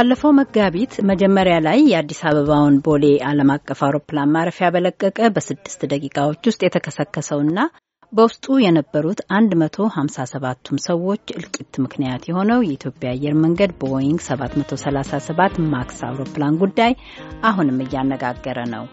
ባለፈው መጋቢት መጀመሪያ ላይ የአዲስ አበባውን ቦሌ ዓለም አቀፍ አውሮፕላን ማረፊያ በለቀቀ በስድስት ደቂቃዎች ውስጥ የተከሰከሰውና በውስጡ የነበሩት 157ቱም ሰዎች እልቂት ምክንያት የሆነው የኢትዮጵያ አየር መንገድ ቦይንግ 737 ማክስ አውሮፕላን ጉዳይ አሁንም እያነጋገረ ነው።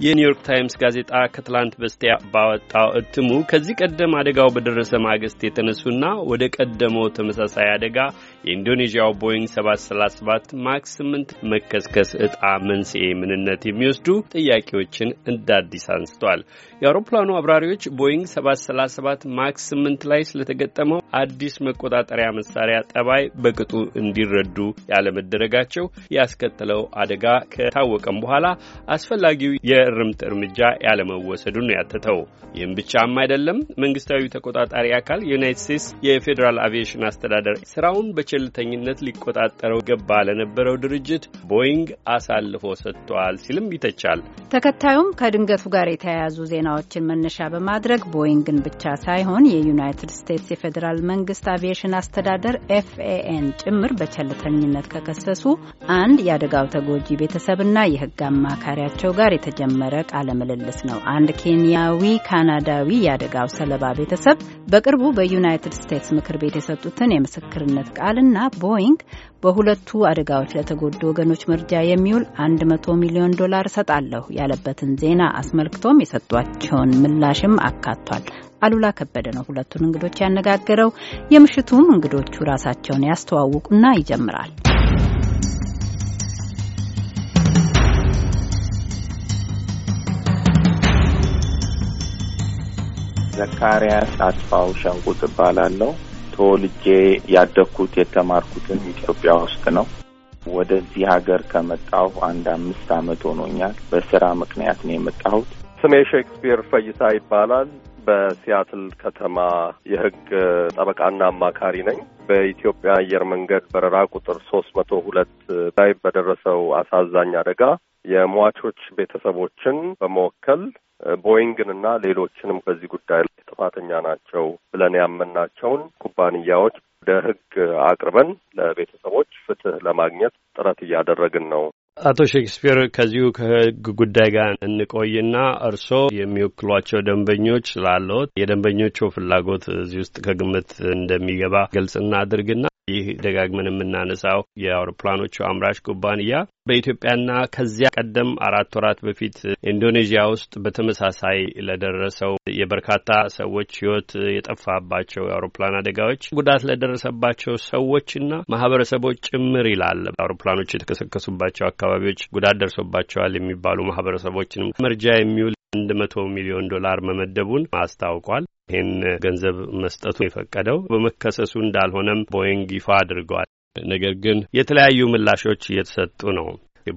የኒውዮርክ ታይምስ ጋዜጣ ከትላንት በስቲያ ባወጣው እትሙ ከዚህ ቀደም አደጋው በደረሰ ማግስት የተነሱና ወደ ቀደመው ተመሳሳይ አደጋ የኢንዶኔዥያው ቦይንግ 737 ማክስ 8 መከስከስ ዕጣ መንስኤ ምንነት የሚወስዱ ጥያቄዎችን እንደ አዲስ አንስቷል። የአውሮፕላኑ አብራሪዎች ቦይንግ 737 ማክስ 8 ላይ ስለተገጠመው አዲስ መቆጣጠሪያ መሳሪያ ጠባይ በቅጡ እንዲረዱ ያለመደረጋቸው ያስከተለው አደጋ ከታወቀም በኋላ አስፈላጊው የእርምት እርምጃ ያለመወሰዱን ያተተው። ይህም ብቻም አይደለም። መንግስታዊ ተቆጣጣሪ አካል የዩናይትድ ስቴትስ የፌዴራል አቪዬሽን አስተዳደር ስራውን በቸልተኝነት ሊቆጣጠረው ይገባ ለነበረው ድርጅት ቦይንግ አሳልፎ ሰጥቷል ሲልም ይተቻል። ተከታዩም ከድንገቱ ጋር የተያያዙ ዜናዎችን መነሻ በማድረግ ቦይንግን ብቻ ሳይሆን የዩናይትድ ስቴትስ የፌዴራል መንግስት አቪዬሽን አስተዳደር ኤፍኤኤን ጭምር በቸልተኝነት ከከሰሱ አንድ የአደጋው ተጎጂ ቤተሰብና የህግ አማካሪያቸው ጋር የተጀመረ ቃለ ምልልስ ነው። አንድ ኬንያዊ ካናዳዊ የአደጋው ሰለባ ቤተሰብ በቅርቡ በዩናይትድ ስቴትስ ምክር ቤት የሰጡትን የምስክርነት ቃልና ቦይንግ በሁለቱ አደጋዎች ለተጎዱ ወገኖች መርጃ የሚውል 100 ሚሊዮን ዶላር እሰጣለሁ ያለበትን ዜና አስመልክቶም የሰጧቸውን ምላሽም አካቷል። አሉላ ከበደ ነው ሁለቱን እንግዶች ያነጋገረው። የምሽቱም እንግዶቹ ራሳቸውን ያስተዋውቁና ይጀምራል። ዘካሪያስ አስፋው ሸንቁጥ እባላለሁ። ተወልጄ ያደግኩት የተማርኩትን ኢትዮጵያ ውስጥ ነው። ወደዚህ ሀገር ከመጣሁ አንድ አምስት ዓመት ሆኖኛል። በስራ ምክንያት ነው የመጣሁት። ስሜ ሼክስፒር ፈይሳ ይባላል። በሲያትል ከተማ የሕግ ጠበቃና አማካሪ ነኝ። በኢትዮጵያ አየር መንገድ በረራ ቁጥር ሶስት መቶ ሁለት ላይ በደረሰው አሳዛኝ አደጋ የሟቾች ቤተሰቦችን በመወከል ቦይንግንና ሌሎችንም በዚህ ጉዳይ ላይ ጥፋተኛ ናቸው ብለን ያመናቸውን ኩባንያዎች ወደ ሕግ አቅርበን ለቤተሰቦች ፍትህ ለማግኘት ጥረት እያደረግን ነው። አቶ ሼክስፒር ከዚሁ ከህግ ጉዳይ ጋር እንቆይና እርስዎ የሚወክሏቸው ደንበኞች ስላለዎት የደንበኞቹ ፍላጎት እዚህ ውስጥ ከግምት እንደሚገባ ግልጽ እናድርግና ይህ ደጋግመን የምናነሳው የአውሮፕላኖቹ አምራች ኩባንያ በኢትዮጵያና ከዚያ ቀደም አራት ወራት በፊት ኢንዶኔዥያ ውስጥ በተመሳሳይ ለደረሰው የበርካታ ሰዎች ሕይወት የጠፋባቸው የአውሮፕላን አደጋዎች ጉዳት ለደረሰባቸው ሰዎችና ማህበረሰቦች ጭምር ይላል። አውሮፕላኖች የተከሰከሱባቸው አካባቢዎች ጉዳት ደርሶባቸዋል የሚባሉ ማህበረሰቦችንም መርጃ የሚውል አንድ መቶ ሚሊዮን ዶላር መመደቡን አስታውቋል። ይህን ገንዘብ መስጠቱ የፈቀደው በመከሰሱ እንዳልሆነም ቦይንግ ይፋ አድርገዋል። ነገር ግን የተለያዩ ምላሾች እየተሰጡ ነው።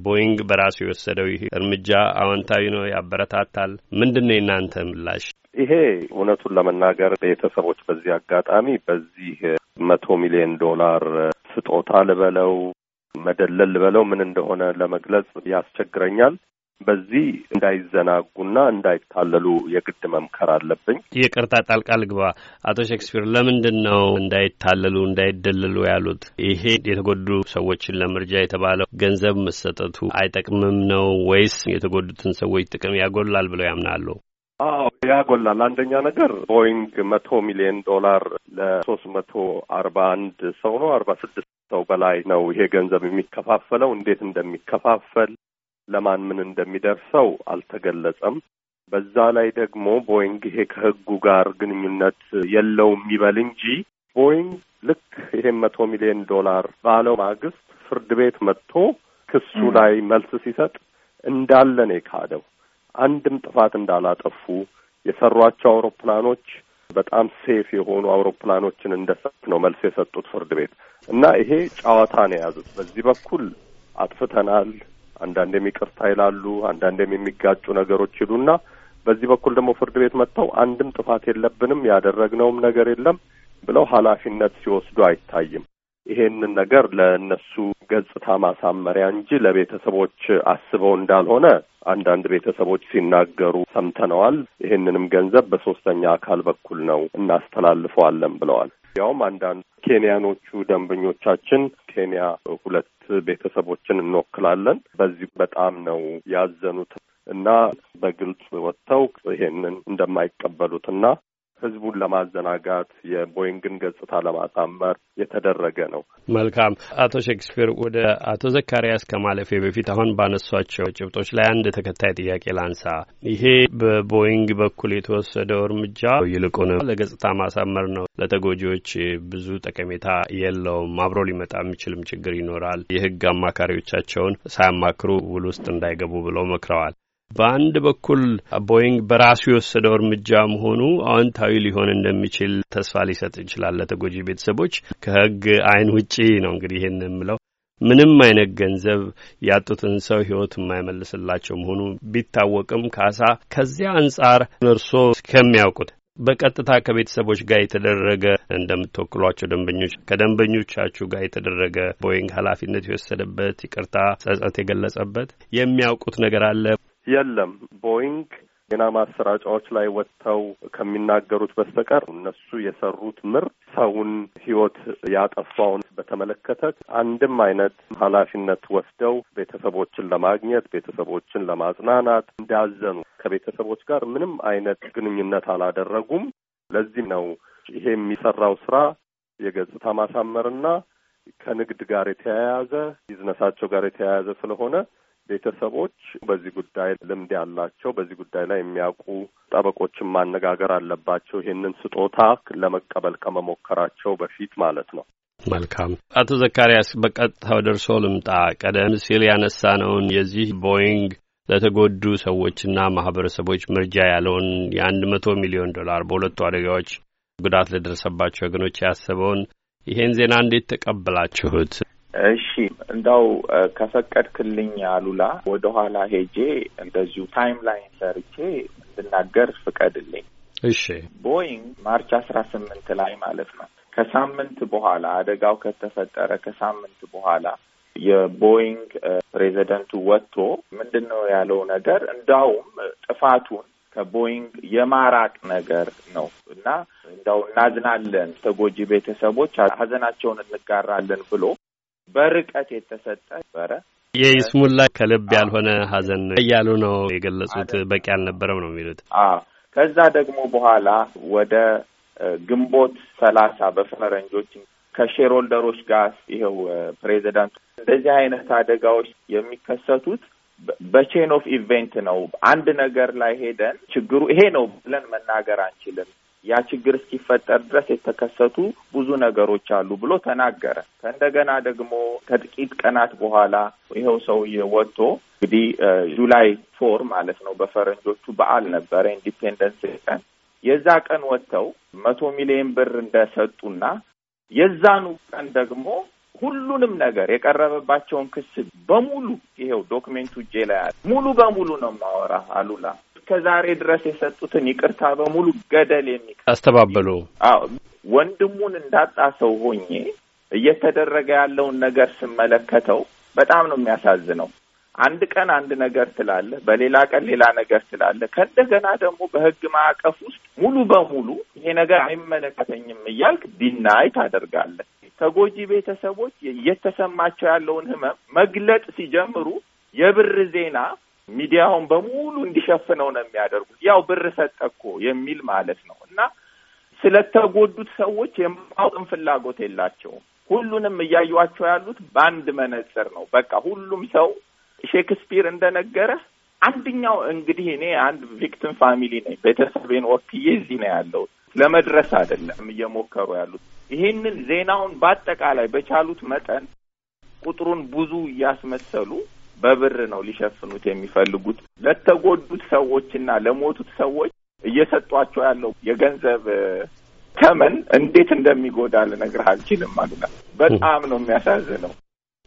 ቦይንግ በራሱ የወሰደው ይህ እርምጃ አዎንታዊ ነው፣ ያበረታታል። ምንድን ነው የእናንተ ምላሽ? ይሄ እውነቱን ለመናገር ቤተሰቦች በዚህ አጋጣሚ በዚህ መቶ ሚሊዮን ዶላር ስጦታ ልበለው መደለል ልበለው ምን እንደሆነ ለመግለጽ ያስቸግረኛል። በዚህ እንዳይዘናጉና እንዳይታለሉ የግድ መምከር አለብኝ። ይቅርታ ጣልቃ ልግባ። አቶ ሼክስፒር ለምንድን ነው እንዳይታለሉ እንዳይደለሉ ያሉት? ይሄ የተጎዱ ሰዎችን ለመርጃ የተባለው ገንዘብ መሰጠቱ አይጠቅምም ነው ወይስ የተጎዱትን ሰዎች ጥቅም ያጎላል ብለው ያምናሉ? አዎ ያጎላል። አንደኛ ነገር ቦይንግ መቶ ሚሊዮን ዶላር ለሶስት መቶ አርባ አንድ ሰው ነው አርባ ስድስት ሰው በላይ ነው ይሄ ገንዘብ የሚከፋፈለው እንዴት እንደሚከፋፈል ለማን ምን እንደሚደርሰው አልተገለጸም። በዛ ላይ ደግሞ ቦይንግ ይሄ ከህጉ ጋር ግንኙነት የለውም ይበል እንጂ ቦይንግ ልክ ይሄን መቶ ሚሊዮን ዶላር ባለው ማግስት ፍርድ ቤት መጥቶ ክሱ ላይ መልስ ሲሰጥ እንዳለ ነው የካደው። አንድም ጥፋት እንዳላጠፉ የሰሯቸው አውሮፕላኖች በጣም safe የሆኑ አውሮፕላኖችን እንደሰጡ ነው መልስ የሰጡት ፍርድ ቤት እና ይሄ ጨዋታ ነው የያዙት። በዚህ በኩል አጥፍተናል አንዳንዴም ይቅርታ ይላሉ፣ አንዳንዴም የሚጋጩ ነገሮች ይሉና በዚህ በኩል ደግሞ ፍርድ ቤት መጥተው አንድም ጥፋት የለብንም ያደረግነውም ነገር የለም ብለው ኃላፊነት ሲወስዱ አይታይም። ይሄንን ነገር ለእነሱ ገጽታ ማሳመሪያ እንጂ ለቤተሰቦች አስበው እንዳልሆነ አንዳንድ ቤተሰቦች ሲናገሩ ሰምተነዋል። ይሄንንም ገንዘብ በሶስተኛ አካል በኩል ነው እናስተላልፈዋለን ብለዋል። ያውም አንዳንድ ኬንያኖቹ ደንበኞቻችን ኬንያ ሁለት ቤተሰቦችን እንወክላለን። በዚህ በጣም ነው ያዘኑት እና በግልጽ ወጥተው ይሄንን እንደማይቀበሉትና ህዝቡን ለማዘናጋት የቦይንግን ገጽታ ለማሳመር የተደረገ ነው። መልካም አቶ ሼክስፒር፣ ወደ አቶ ዘካሪያስ ከማለፌ በፊት አሁን ባነሷቸው ጭብጦች ላይ አንድ ተከታይ ጥያቄ ላንሳ። ይሄ በቦይንግ በኩል የተወሰደው እርምጃ ይልቁንም ለገጽታ ማሳመር ነው። ለተጎጂዎች ብዙ ጠቀሜታ የለውም። አብሮ ሊመጣ የሚችልም ችግር ይኖራል። የህግ አማካሪዎቻቸውን ሳያማክሩ ውል ውስጥ እንዳይገቡ ብለው መክረዋል። በአንድ በኩል ቦይንግ በራሱ የወሰደው እርምጃ መሆኑ አዎንታዊ ሊሆን እንደሚችል ተስፋ ሊሰጥ ይችላል ለተጎጂ ቤተሰቦች። ከህግ አይን ውጪ ነው እንግዲህ ይህን የምለው ምንም አይነት ገንዘብ ያጡትን ሰው ህይወት የማይመልስላቸው መሆኑ ቢታወቅም ካሳ ከዚያ አንጻር እርስዎ እስከሚያውቁት በቀጥታ ከቤተሰቦች ጋር የተደረገ እንደምትወክሏቸው ደንበኞች ከደንበኞቻችሁ ጋር የተደረገ ቦይንግ ኃላፊነት የወሰደበት ይቅርታ፣ ጸጸት የገለጸበት የሚያውቁት ነገር አለ? የለም። ቦይንግ ዜና ማሰራጫዎች ላይ ወጥተው ከሚናገሩት በስተቀር እነሱ የሰሩት ምርት ሰውን ህይወት ያጠፋውን በተመለከተ አንድም አይነት ኃላፊነት ወስደው ቤተሰቦችን ለማግኘት ቤተሰቦችን ለማጽናናት እንዳዘኑ ከቤተሰቦች ጋር ምንም አይነት ግንኙነት አላደረጉም። ለዚህም ነው ይሄ የሚሰራው ስራ የገጽታ ማሳመርና ከንግድ ጋር የተያያዘ ቢዝነሳቸው ጋር የተያያዘ ስለሆነ ቤተሰቦች በዚህ ጉዳይ ልምድ ያላቸው በዚህ ጉዳይ ላይ የሚያውቁ ጠበቆችን ማነጋገር አለባቸው። ይሄንን ስጦታ ለመቀበል ከመሞከራቸው በፊት ማለት ነው። መልካም አቶ ዘካሪያስ በቀጥታ ወደ እርስዎ ልምጣ። ቀደም ሲል ያነሳነውን የዚህ ቦይንግ ለተጎዱ ሰዎችና ማህበረሰቦች መርጃ ያለውን የአንድ መቶ ሚሊዮን ዶላር በሁለቱ አደጋዎች ጉዳት ለደረሰባቸው ወገኖች ያሰበውን ይሄን ዜና እንዴት ተቀበላችሁት? እሺ እንዲያው ከፈቀድክልኝ አሉላ ወደ ኋላ ሄጄ እንደዚሁ timeline ሰርቼ እንድናገር ፍቀድልኝ። እሺ። ቦይንግ March አስራ ስምንት ላይ ማለት ነው። ከሳምንት በኋላ አደጋው ከተፈጠረ ከሳምንት በኋላ የቦይንግ ፕሬዚደንቱ ወጥቶ ምንድን ነው ያለው ነገር? እንዳውም ጥፋቱን ከቦይንግ የማራቅ ነገር ነው እና እንዳው እናዝናለን፣ ተጎጂ ቤተሰቦች ሀዘናቸውን እንጋራለን ብሎ በርቀት የተሰጠ ነበረ። የይስሙላ ከልብ ያልሆነ ሀዘን እያሉ ነው የገለጹት። በቂ አልነበረም ነው የሚሉት። አዎ ከዛ ደግሞ በኋላ ወደ ግንቦት ሰላሳ በፈረንጆች ከ shareholder ኦች ጋር ይኸው ፕሬዚዳንቱ እንደዚህ አይነት አደጋዎች የሚከሰቱት በ chain of event ነው። አንድ ነገር ላይ ሄደን ችግሩ ይሄ ነው ብለን መናገር አንችልም። ያ ችግር እስኪፈጠር ድረስ የተከሰቱ ብዙ ነገሮች አሉ ብሎ ተናገረ። ከእንደገና ደግሞ ከጥቂት ቀናት በኋላ ይኸው ሰውዬ ወጥቶ እንግዲህ July four ማለት ነው በፈረንጆቹ በዓል ነበረ independence ቀን። የዛ ቀን ወጥተው መቶ ሚሊዮን ብር እንደሰጡና የዛኑ ቀን ደግሞ ሁሉንም ነገር የቀረበባቸውን ክስ በሙሉ ይኸው document ኡ እጄ ላይ አለ። ሙሉ በሙሉ ነው ማወራው አሉላ እስከ ዛሬ ድረስ የሰጡትን ይቅርታ በሙሉ ገደል የሚከት አስተባበሉ። አዎ ወንድሙን እንዳጣ ሰው ሆኜ እየተደረገ ያለውን ነገር ስመለከተው በጣም ነው የሚያሳዝነው። አንድ ቀን አንድ ነገር ትላለህ፣ በሌላ ቀን ሌላ ነገር ትላለህ። ከእንደገና ደግሞ በሕግ ማዕቀፍ ውስጥ ሙሉ በሙሉ ይሄ ነገር አይመለከተኝም እያልክ ዲናይ ታደርጋለህ። ተጎጂ ቤተሰቦች እየተሰማቸው ያለውን ህመም መግለጥ ሲጀምሩ የብር ዜና ሚዲያውን በሙሉ እንዲሸፍነው ነው የሚያደርጉት። ያው ብር ሰጠ እኮ የሚል ማለት ነው። እና ስለተጎዱት ሰዎች የማወቅም ፍላጎት የላቸውም። ሁሉንም እያዩዋቸው ያሉት በአንድ መነጽር ነው። በቃ ሁሉም ሰው ሼክስፒር እንደነገረ አንድኛው እንግዲህ እኔ አንድ victim family ነኝ። ቤተሰቤን ወክዬ እዚህ ነው ያለሁት። ለመድረስ አይደለም እየሞከሩ ያሉት። ይህንን ዜናውን በአጠቃላይ በቻሉት መጠን ቁጥሩን ብዙ እያስመሰሉ በብር ነው ሊሸፍኑት የሚፈልጉት። ለተጎዱት ሰዎችና ለሞቱት ሰዎች እየሰጧቸው ያለው የገንዘብ ተመን እንዴት እንደሚጎዳ ልነግርህ አልችልም። አሉላ በጣም ነው የሚያሳዝነው።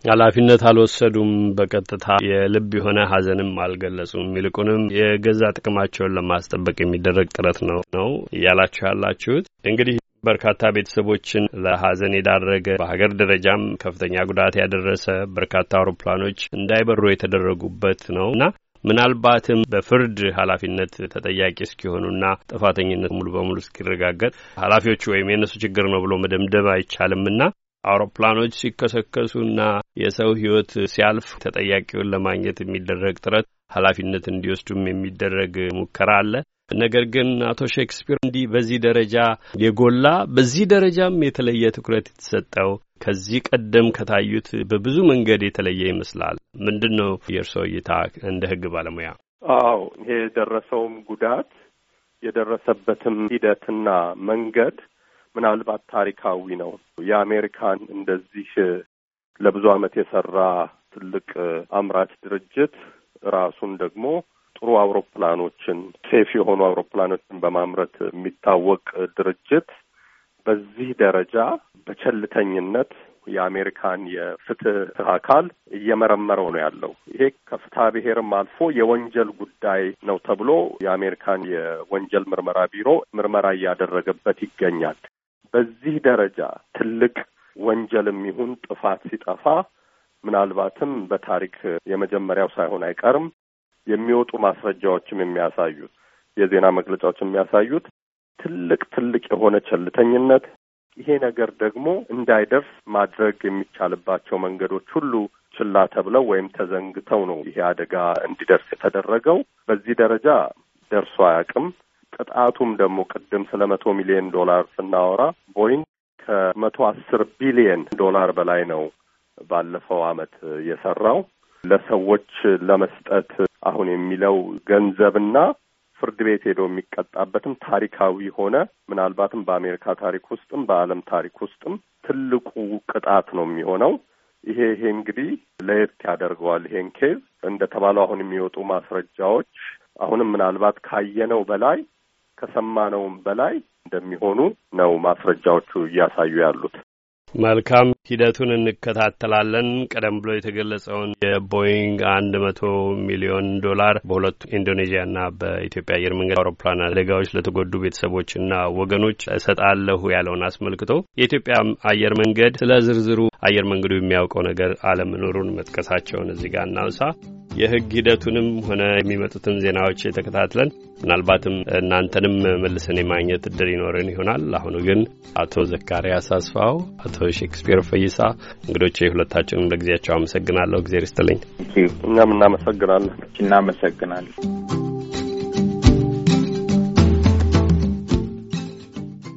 ኃላፊነት አልወሰዱም። በቀጥታ የልብ የሆነ ሐዘንም አልገለጹም። ይልቁንም የገዛ ጥቅማቸውን ለማስጠበቅ የሚደረግ ጥረት ነው ነው እያላችሁ ያላችሁት እንግዲህ በርካታ ቤተሰቦችን ለሐዘን የዳረገ በሀገር ደረጃም ከፍተኛ ጉዳት ያደረሰ በርካታ አውሮፕላኖች እንዳይበሩ የተደረጉበት ነው እና ምናልባትም በፍርድ ኃላፊነት ተጠያቂ እስኪሆኑና ጥፋተኝነት ሙሉ በሙሉ እስኪረጋገጥ ኃላፊዎቹ ወይም የእነሱ ችግር ነው ብሎ መደምደም አይቻልምና አውሮፕላኖች ሲከሰከሱና የሰው ሕይወት ሲያልፍ ተጠያቂውን ለማግኘት የሚደረግ ጥረት ኃላፊነት እንዲወስዱም የሚደረግ ሙከራ አለ። ነገር ግን አቶ ሼክስፒር እንዲህ በዚህ ደረጃ የጎላ በዚህ ደረጃም የተለየ ትኩረት የተሰጠው ከዚህ ቀደም ከታዩት በብዙ መንገድ የተለየ ይመስላል። ምንድን ነው የእርስዎ እይታ እንደ ሕግ ባለሙያ? አዎ ይሄ የደረሰውም ጉዳት የደረሰበትም ሂደትና መንገድ ምናልባት ታሪካዊ ነው። የአሜሪካን እንደዚህ ለብዙ ዓመት የሰራ ትልቅ አምራች ድርጅት ራሱን ደግሞ ጥሩ አውሮፕላኖችን ሴፍ የሆኑ አውሮፕላኖችን በማምረት የሚታወቅ ድርጅት በዚህ ደረጃ በቸልተኝነት የአሜሪካን የፍትህ አካል እየመረመረው ነው ያለው። ይሄ ከፍትሐ ብሔርም አልፎ የወንጀል ጉዳይ ነው ተብሎ የአሜሪካን የወንጀል ምርመራ ቢሮ ምርመራ እያደረገበት ይገኛል። በዚህ ደረጃ ትልቅ ወንጀልም ይሁን ጥፋት ሲጠፋ ምናልባትም በታሪክ የመጀመሪያው ሳይሆን አይቀርም። የሚወጡ ማስረጃዎችም የሚያሳዩት የዜና መግለጫዎች የሚያሳዩት ትልቅ ትልቅ የሆነ ቸልተኝነት ይሄ ነገር ደግሞ እንዳይደርስ ማድረግ የሚቻልባቸው መንገዶች ሁሉ ችላ ተብለው ወይም ተዘንግተው ነው ይሄ አደጋ እንዲደርስ የተደረገው። በዚህ ደረጃ ደርሶ አያውቅም። ቅጣቱም ደግሞ ቅድም ስለ መቶ ሚሊዮን ዶላር ስናወራ ቦይንግ ከመቶ አስር ቢሊየን ዶላር በላይ ነው ባለፈው አመት የሰራው ለሰዎች ለመስጠት አሁን የሚለው ገንዘብና ፍርድ ቤት ሄዶ የሚቀጣበትም ታሪካዊ ሆነ ምናልባትም በአሜሪካ ታሪክ ውስጥም በዓለም ታሪክ ውስጥም ትልቁ ቅጣት ነው የሚሆነው። ይሄ ይሄ እንግዲህ ለየት ያደርገዋል ይሄን case እንደተባለው አሁን የሚወጡ ማስረጃዎች አሁንም ምናልባት ካየነው በላይ ከሰማነውም በላይ እንደሚሆኑ ነው ማስረጃዎቹ እያሳዩ ያሉት። መልካም ሂደቱን እንከታተላለን። ቀደም ብሎ የተገለጸውን የቦይንግ አንድ መቶ ሚሊዮን ዶላር በሁለቱ ኢንዶኔዥያና በኢትዮጵያ አየር መንገድ አውሮፕላን አደጋዎች ለተጎዱ ቤተሰቦችና ወገኖች እሰጣለሁ ያለውን አስመልክቶ የኢትዮጵያ አየር መንገድ ስለ ዝርዝሩ አየር መንገዱ የሚያውቀው ነገር አለመኖሩን መጥቀሳቸውን እዚህ ጋር እናንሳ። የሕግ ሂደቱንም ሆነ የሚመጡትን ዜናዎች ተከታትለን ምናልባትም እናንተንም መልሰን የማግኘት እድል ይኖረን ይሆናል። አሁኑ ግን አቶ ዘካርያስ አስፋው፣ አቶ ሼክስፒር ፈይሳ እንግዶች የሁለታችንም ለጊዜያቸው አመሰግናለሁ። እግዜር ይስጥልኝ። እኛም እናመሰግናለን። እናመሰግናለን።